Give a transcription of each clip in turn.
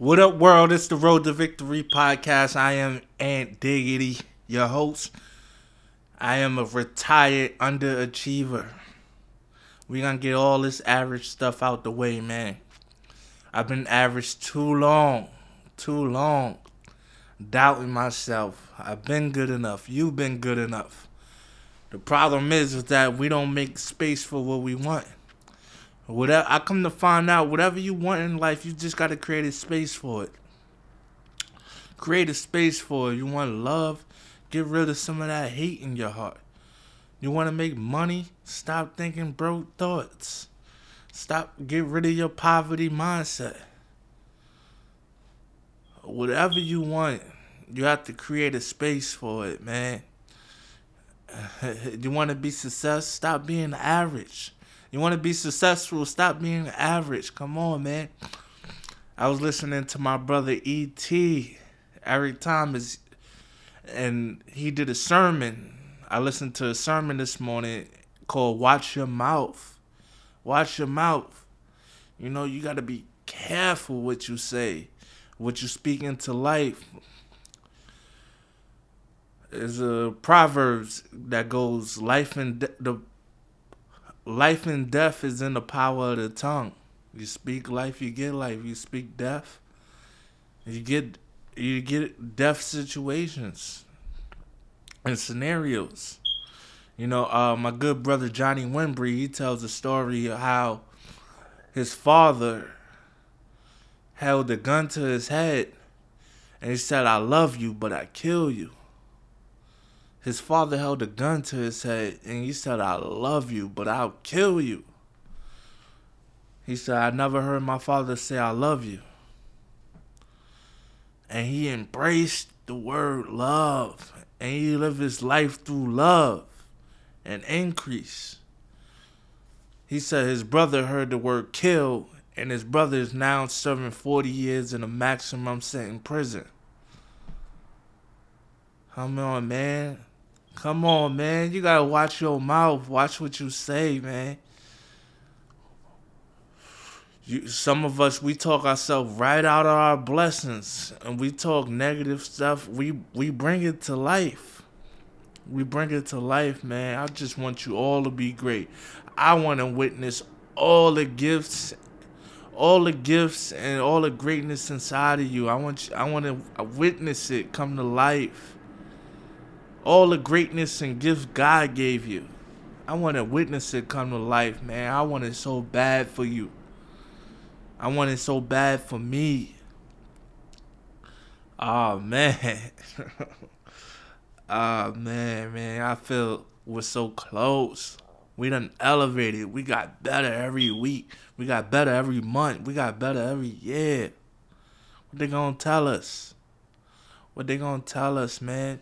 What up, world? It's the Road to Victory podcast. I am Ant Diggity, your host. I am a retired underachiever. we going to get all this average stuff out the way, man. I've been average too long. Too long. Doubting myself. I've been good enough. You've been good enough. The problem is, is that we don't make space for what we want. Whatever I come to find out, whatever you want in life, you just gotta create a space for it. Create a space for it. You want love, get rid of some of that hate in your heart. You want to make money, stop thinking broke thoughts. Stop, get rid of your poverty mindset. Whatever you want, you have to create a space for it, man. You want to be success, stop being average. You want to be successful? Stop being average. Come on, man. I was listening to my brother E.T. Eric Thomas, and he did a sermon. I listened to a sermon this morning called Watch Your Mouth. Watch your mouth. You know, you got to be careful what you say, what you speak into life. There's a proverbs that goes, "Life and de- the life and death is in the power of the tongue. You speak life, you get life. You speak death, you get you get death situations and scenarios. You know, uh, my good brother Johnny Wimbrey, he tells a story of how his father held a gun to his head and he said, I love you, but I kill you his father held a gun to his head and he said, I love you, but I'll kill you. He said, I never heard my father say, I love you. And he embraced the word love and he lived his life through love and increase. He said his brother heard the word kill and his brother is now serving 40 years in a maximum sentence prison. Come on, man. Come on, man. You gotta watch your mouth. Watch what you say, man. You, some of us we talk ourselves right out of our blessings, and we talk negative stuff. We we bring it to life. We bring it to life, man. I just want you all to be great. I want to witness all the gifts, all the gifts, and all the greatness inside of you. I want you, I want to witness it come to life all the greatness and gifts God gave you. I want to witness it come to life, man. I want it so bad for you. I want it so bad for me. Oh man. oh man, man. I feel we're so close. We done elevated. We got better every week. We got better every month. We got better every year. What they gonna tell us? What they gonna tell us, man?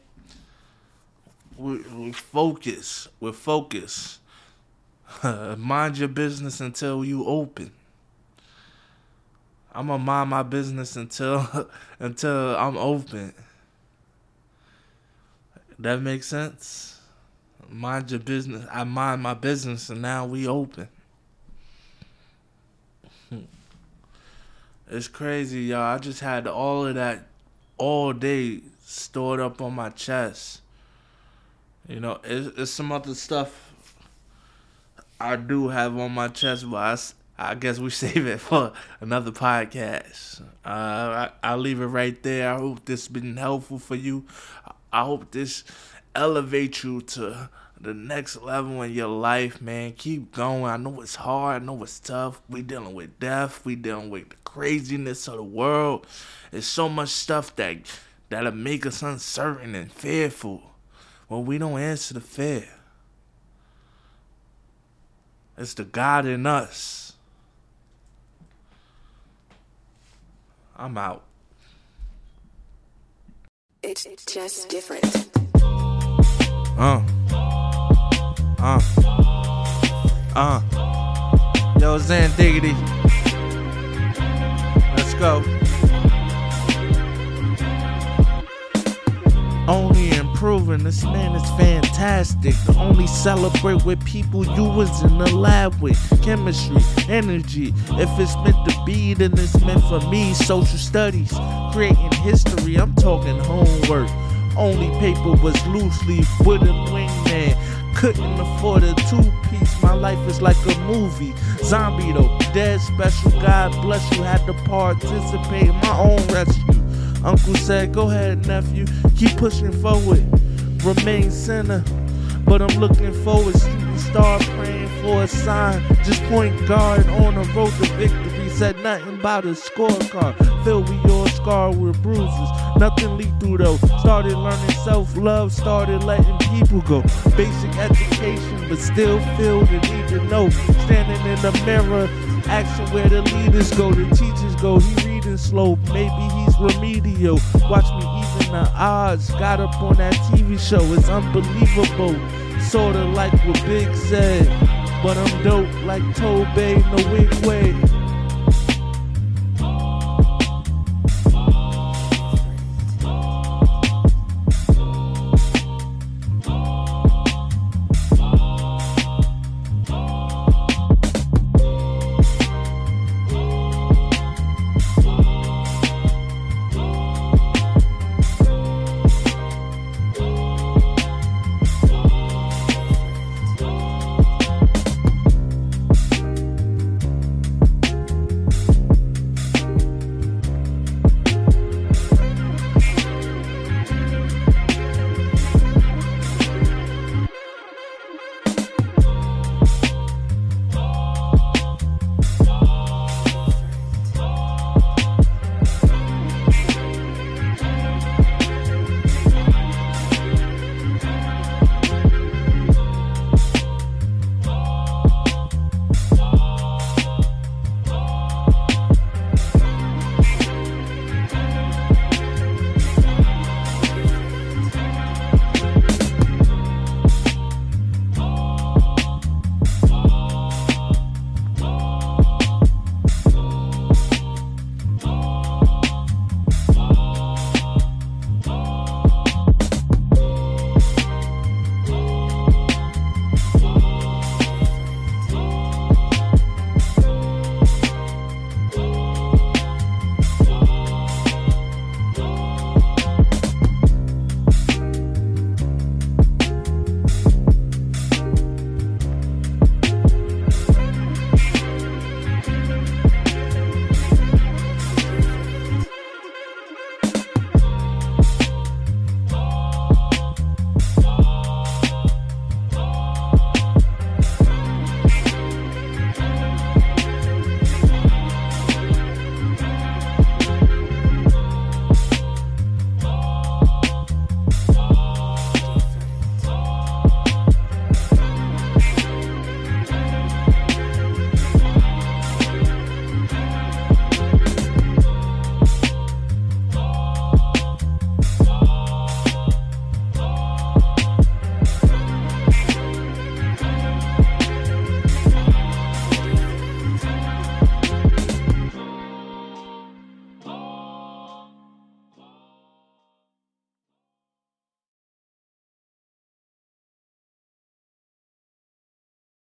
We, we focus. We're mind your business until you open. I'm gonna mind my business until until I'm open. That makes sense. Mind your business. I mind my business, and now we open. It's crazy, y'all. I just had all of that all day stored up on my chest. You know, it's, it's some other stuff I do have on my chest, but I, I guess we save it for another podcast. Uh, I, will leave it right there. I hope this has been helpful for you. I hope this elevates you to the next level in your life, man. Keep going. I know it's hard. I know it's tough. We dealing with death. We dealing with the craziness of the world. There's so much stuff that that'll make us uncertain and fearful. Well, we don't answer the fear. It's the God in us. I'm out. It's just different. Uh. Uh. Uh. Yo, Zan Diggity. Let's go. This man is fantastic. Only celebrate with people you was in the lab with. Chemistry, energy. If it's meant to be, then it's meant for me. Social studies, creating history. I'm talking homework. Only paper was loose leaf a wingman. Couldn't afford a two piece. My life is like a movie. Zombie though, dead special. God bless you. Had to participate in my own rescue. Uncle said, Go ahead, nephew. Keep pushing forward. Remain center. But I'm looking forward. Shooting star praying for a sign. Just point guard on the road to victory. Said nothing about a scorecard. Filled with your scar with bruises. Nothing lethal though. Started learning self love. Started letting people go. Basic education, but still feel the need to know. Standing in the mirror. Asking where the leaders go, the teachers go. He reading slow, maybe he's remedial. Watch me even the odds. Got up on that TV show, it's unbelievable. Sorta like what Big said, but I'm dope like Tobey, no wig way.